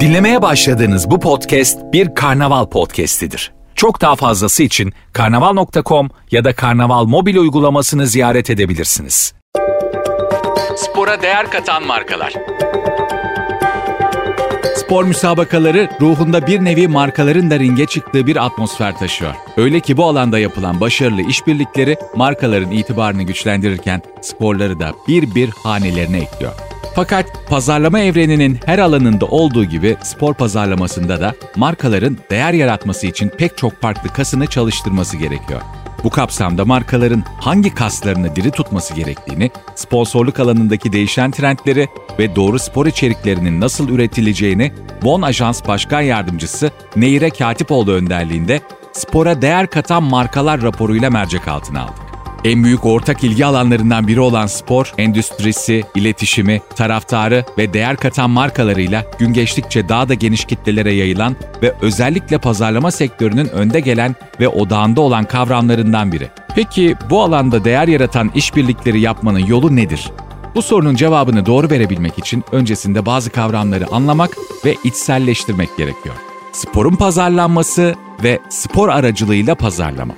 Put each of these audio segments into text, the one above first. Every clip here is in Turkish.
Dinlemeye başladığınız bu podcast bir karnaval podcastidir. Çok daha fazlası için karnaval.com ya da karnaval mobil uygulamasını ziyaret edebilirsiniz. Spora değer katan markalar. Spor müsabakaları ruhunda bir nevi markaların da ringe çıktığı bir atmosfer taşıyor. Öyle ki bu alanda yapılan başarılı işbirlikleri markaların itibarını güçlendirirken sporları da bir bir hanelerine ekliyor. Fakat pazarlama evreninin her alanında olduğu gibi spor pazarlamasında da markaların değer yaratması için pek çok farklı kasını çalıştırması gerekiyor. Bu kapsamda markaların hangi kaslarını diri tutması gerektiğini, sponsorluk alanındaki değişen trendleri ve doğru spor içeriklerinin nasıl üretileceğini Von Ajans Başkan Yardımcısı Neyre Katipoğlu önderliğinde spora değer katan markalar raporuyla mercek altına aldı. En büyük ortak ilgi alanlarından biri olan spor, endüstrisi, iletişimi, taraftarı ve değer katan markalarıyla gün geçtikçe daha da geniş kitlelere yayılan ve özellikle pazarlama sektörünün önde gelen ve odağında olan kavramlarından biri. Peki bu alanda değer yaratan işbirlikleri yapmanın yolu nedir? Bu sorunun cevabını doğru verebilmek için öncesinde bazı kavramları anlamak ve içselleştirmek gerekiyor. Sporun pazarlanması ve spor aracılığıyla pazarlama.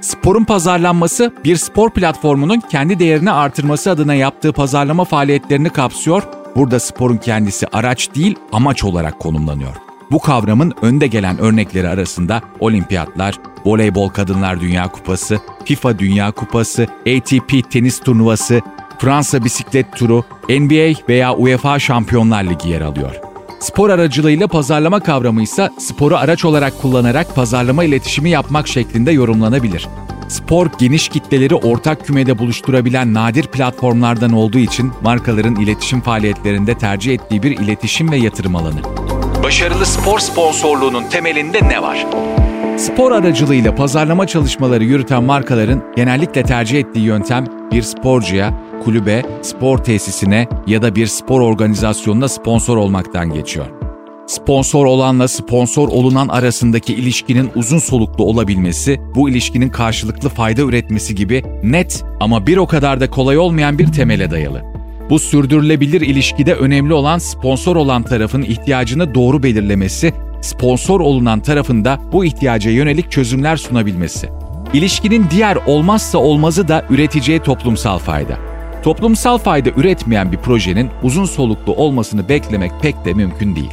Sporun pazarlanması bir spor platformunun kendi değerini artırması adına yaptığı pazarlama faaliyetlerini kapsıyor. Burada sporun kendisi araç değil amaç olarak konumlanıyor. Bu kavramın önde gelen örnekleri arasında olimpiyatlar, voleybol kadınlar dünya kupası, FIFA dünya kupası, ATP tenis turnuvası, Fransa bisiklet turu, NBA veya UEFA Şampiyonlar Ligi yer alıyor. Spor aracılığıyla pazarlama kavramı ise sporu araç olarak kullanarak pazarlama iletişimi yapmak şeklinde yorumlanabilir. Spor geniş kitleleri ortak kümede buluşturabilen nadir platformlardan olduğu için markaların iletişim faaliyetlerinde tercih ettiği bir iletişim ve yatırım alanı. Başarılı spor sponsorluğunun temelinde ne var? Spor aracılığıyla pazarlama çalışmaları yürüten markaların genellikle tercih ettiği yöntem bir sporcuya, kulübe, spor tesisine ya da bir spor organizasyonuna sponsor olmaktan geçiyor. Sponsor olanla sponsor olunan arasındaki ilişkinin uzun soluklu olabilmesi, bu ilişkinin karşılıklı fayda üretmesi gibi net ama bir o kadar da kolay olmayan bir temele dayalı. Bu sürdürülebilir ilişkide önemli olan sponsor olan tarafın ihtiyacını doğru belirlemesi, sponsor olunan tarafında bu ihtiyaca yönelik çözümler sunabilmesi. İlişkinin diğer olmazsa olmazı da üreteceği toplumsal fayda. Toplumsal fayda üretmeyen bir projenin uzun soluklu olmasını beklemek pek de mümkün değil.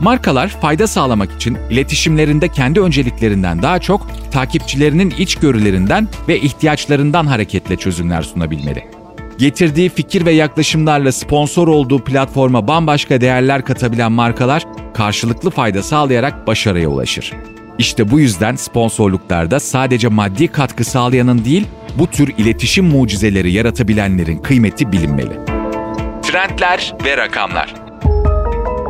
Markalar fayda sağlamak için iletişimlerinde kendi önceliklerinden daha çok takipçilerinin içgörülerinden ve ihtiyaçlarından hareketle çözümler sunabilmeli. Getirdiği fikir ve yaklaşımlarla sponsor olduğu platforma bambaşka değerler katabilen markalar karşılıklı fayda sağlayarak başarıya ulaşır. İşte bu yüzden sponsorluklarda sadece maddi katkı sağlayanın değil, bu tür iletişim mucizeleri yaratabilenlerin kıymeti bilinmeli. Trendler ve rakamlar.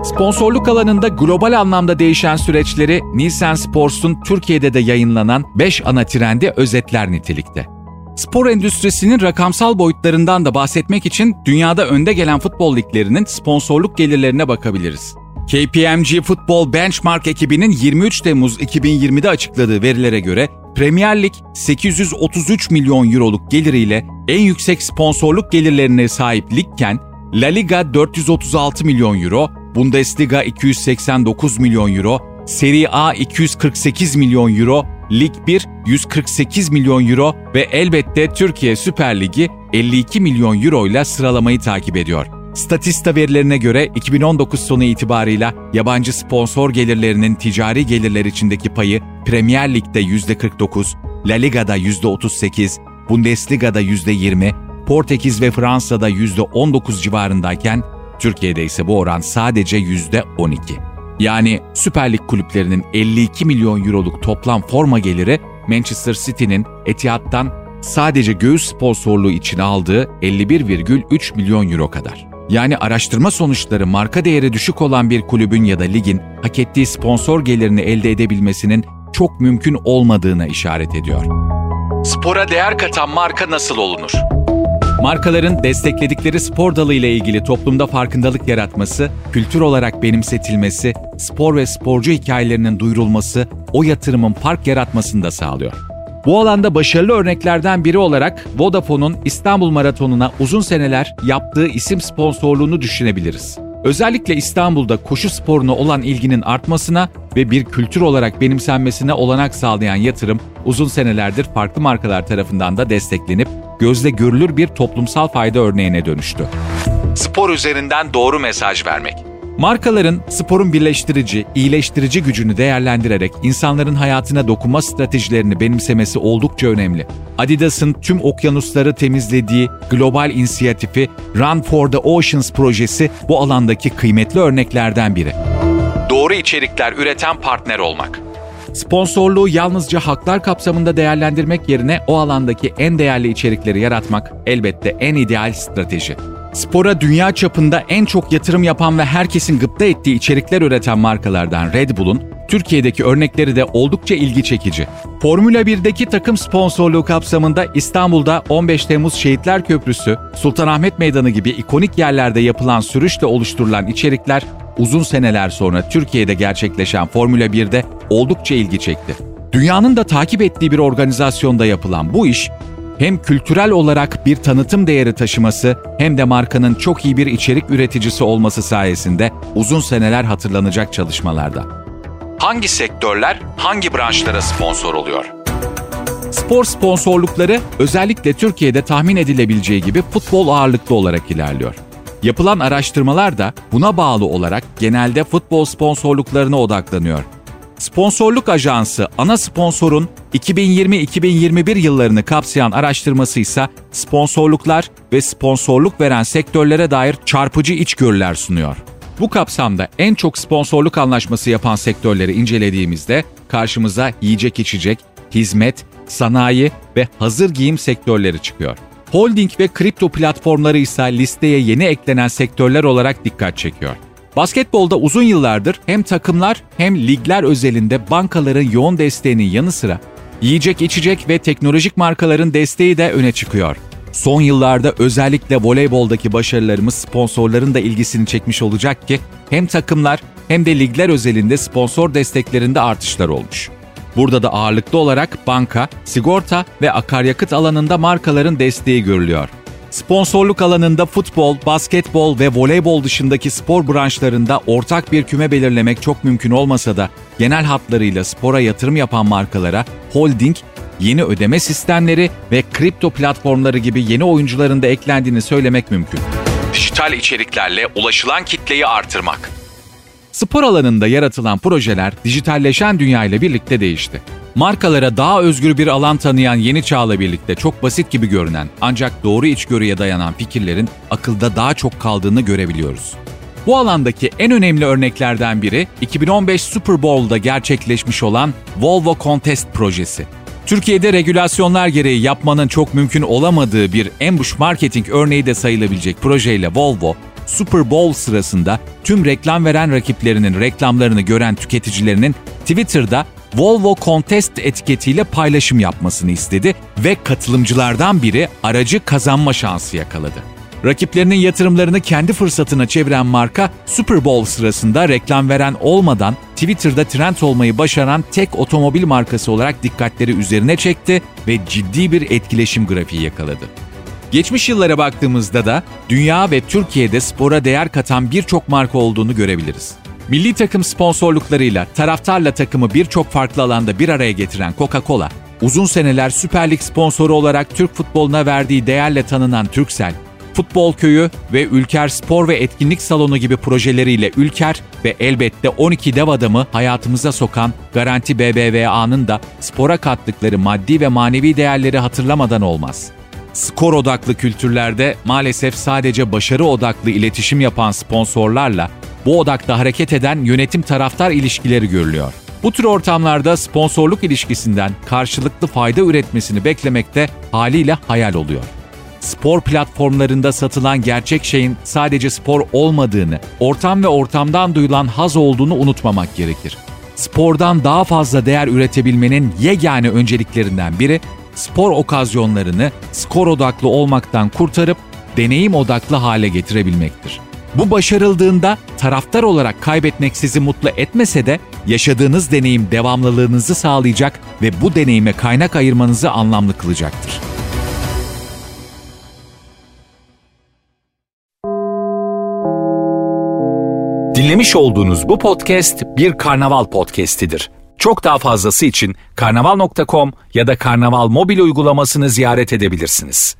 Sponsorluk alanında global anlamda değişen süreçleri Nielsen Sports'un Türkiye'de de yayınlanan 5 ana trendi özetler nitelikte. Spor endüstrisinin rakamsal boyutlarından da bahsetmek için dünyada önde gelen futbol liglerinin sponsorluk gelirlerine bakabiliriz. KPMG Futbol Benchmark ekibinin 23 Temmuz 2020'de açıkladığı verilere göre Premier Lig 833 milyon euroluk geliriyle en yüksek sponsorluk gelirlerine sahip ligken La Liga 436 milyon euro, Bundesliga 289 milyon euro, Serie A 248 milyon euro, Lig 1 148 milyon euro ve elbette Türkiye Süper Ligi 52 milyon euro ile sıralamayı takip ediyor. Statista verilerine göre 2019 sonu itibarıyla yabancı sponsor gelirlerinin ticari gelirler içindeki payı Premier Lig'de %49, La Liga'da %38, Bundesliga'da %20, Portekiz ve Fransa'da %19 civarındayken Türkiye'de ise bu oran sadece %12. Yani Süper Lig kulüplerinin 52 milyon euroluk toplam forma geliri Manchester City'nin Etihad'dan sadece göğüs sponsorluğu için aldığı 51,3 milyon euro kadar. Yani araştırma sonuçları marka değeri düşük olan bir kulübün ya da ligin hak ettiği sponsor gelirini elde edebilmesinin çok mümkün olmadığına işaret ediyor. Spora değer katan marka nasıl olunur? Markaların destekledikleri spor dalı ile ilgili toplumda farkındalık yaratması, kültür olarak benimsetilmesi, spor ve sporcu hikayelerinin duyurulması, o yatırımın fark yaratmasını da sağlıyor. Bu alanda başarılı örneklerden biri olarak Vodafone'un İstanbul Maratonu'na uzun seneler yaptığı isim sponsorluğunu düşünebiliriz. Özellikle İstanbul'da koşu sporuna olan ilginin artmasına ve bir kültür olarak benimsenmesine olanak sağlayan yatırım uzun senelerdir farklı markalar tarafından da desteklenip gözle görülür bir toplumsal fayda örneğine dönüştü. Spor üzerinden doğru mesaj vermek. Markaların sporun birleştirici, iyileştirici gücünü değerlendirerek insanların hayatına dokunma stratejilerini benimsemesi oldukça önemli. Adidas'ın tüm okyanusları temizlediği global inisiyatifi Run for the Oceans projesi bu alandaki kıymetli örneklerden biri. Doğru içerikler üreten partner olmak. Sponsorluğu yalnızca haklar kapsamında değerlendirmek yerine o alandaki en değerli içerikleri yaratmak elbette en ideal strateji. Spora dünya çapında en çok yatırım yapan ve herkesin gıpta ettiği içerikler üreten markalardan Red Bull'un Türkiye'deki örnekleri de oldukça ilgi çekici. Formula 1'deki takım sponsorluğu kapsamında İstanbul'da 15 Temmuz Şehitler Köprüsü, Sultanahmet Meydanı gibi ikonik yerlerde yapılan sürüşle oluşturulan içerikler uzun seneler sonra Türkiye'de gerçekleşen Formula 1'de oldukça ilgi çekti. Dünyanın da takip ettiği bir organizasyonda yapılan bu iş hem kültürel olarak bir tanıtım değeri taşıması hem de markanın çok iyi bir içerik üreticisi olması sayesinde uzun seneler hatırlanacak çalışmalarda. Hangi sektörler hangi branşlara sponsor oluyor? Spor sponsorlukları özellikle Türkiye'de tahmin edilebileceği gibi futbol ağırlıklı olarak ilerliyor. Yapılan araştırmalar da buna bağlı olarak genelde futbol sponsorluklarına odaklanıyor. Sponsorluk Ajansı ana sponsorun 2020-2021 yıllarını kapsayan araştırması ise sponsorluklar ve sponsorluk veren sektörlere dair çarpıcı içgörüler sunuyor. Bu kapsamda en çok sponsorluk anlaşması yapan sektörleri incelediğimizde karşımıza yiyecek içecek, hizmet, sanayi ve hazır giyim sektörleri çıkıyor. Holding ve kripto platformları ise listeye yeni eklenen sektörler olarak dikkat çekiyor. Basketbolda uzun yıllardır hem takımlar hem ligler özelinde bankaların yoğun desteğinin yanı sıra yiyecek içecek ve teknolojik markaların desteği de öne çıkıyor. Son yıllarda özellikle voleyboldaki başarılarımız sponsorların da ilgisini çekmiş olacak ki hem takımlar hem de ligler özelinde sponsor desteklerinde artışlar olmuş. Burada da ağırlıklı olarak banka, sigorta ve akaryakıt alanında markaların desteği görülüyor. Sponsorluk alanında futbol, basketbol ve voleybol dışındaki spor branşlarında ortak bir küme belirlemek çok mümkün olmasa da genel hatlarıyla spora yatırım yapan markalara holding, yeni ödeme sistemleri ve kripto platformları gibi yeni oyuncuların da eklendiğini söylemek mümkün. Dijital içeriklerle ulaşılan kitleyi artırmak. Spor alanında yaratılan projeler dijitalleşen dünya ile birlikte değişti. Markalara daha özgür bir alan tanıyan yeni çağla birlikte çok basit gibi görünen ancak doğru içgörüye dayanan fikirlerin akılda daha çok kaldığını görebiliyoruz. Bu alandaki en önemli örneklerden biri 2015 Super Bowl'da gerçekleşmiş olan Volvo Contest projesi. Türkiye'de regülasyonlar gereği yapmanın çok mümkün olamadığı bir ambush marketing örneği de sayılabilecek projeyle Volvo, Super Bowl sırasında tüm reklam veren rakiplerinin reklamlarını gören tüketicilerinin Twitter'da Volvo Contest etiketiyle paylaşım yapmasını istedi ve katılımcılardan biri aracı kazanma şansı yakaladı. Rakiplerinin yatırımlarını kendi fırsatına çeviren marka Super Bowl sırasında reklam veren olmadan Twitter'da trend olmayı başaran tek otomobil markası olarak dikkatleri üzerine çekti ve ciddi bir etkileşim grafiği yakaladı. Geçmiş yıllara baktığımızda da dünya ve Türkiye'de spora değer katan birçok marka olduğunu görebiliriz. Milli takım sponsorluklarıyla taraftarla takımı birçok farklı alanda bir araya getiren Coca-Cola, uzun seneler Süper Lig sponsoru olarak Türk futboluna verdiği değerle tanınan Türksel, Futbol Köyü ve Ülker Spor ve Etkinlik Salonu gibi projeleriyle Ülker ve elbette 12 dev adamı hayatımıza sokan Garanti BBVA'nın da spora kattıkları maddi ve manevi değerleri hatırlamadan olmaz. Skor odaklı kültürlerde maalesef sadece başarı odaklı iletişim yapan sponsorlarla bu odakta hareket eden yönetim taraftar ilişkileri görülüyor. Bu tür ortamlarda sponsorluk ilişkisinden karşılıklı fayda üretmesini beklemekte haliyle hayal oluyor. Spor platformlarında satılan gerçek şeyin sadece spor olmadığını, ortam ve ortamdan duyulan haz olduğunu unutmamak gerekir. Spordan daha fazla değer üretebilmenin yegane önceliklerinden biri spor okazyonlarını skor odaklı olmaktan kurtarıp deneyim odaklı hale getirebilmektir. Bu başarıldığında taraftar olarak kaybetmek sizi mutlu etmese de yaşadığınız deneyim devamlılığınızı sağlayacak ve bu deneyime kaynak ayırmanızı anlamlı kılacaktır. Dinlemiş olduğunuz bu podcast bir karnaval podcastidir. Çok daha fazlası için karnaval.com ya da karnaval mobil uygulamasını ziyaret edebilirsiniz.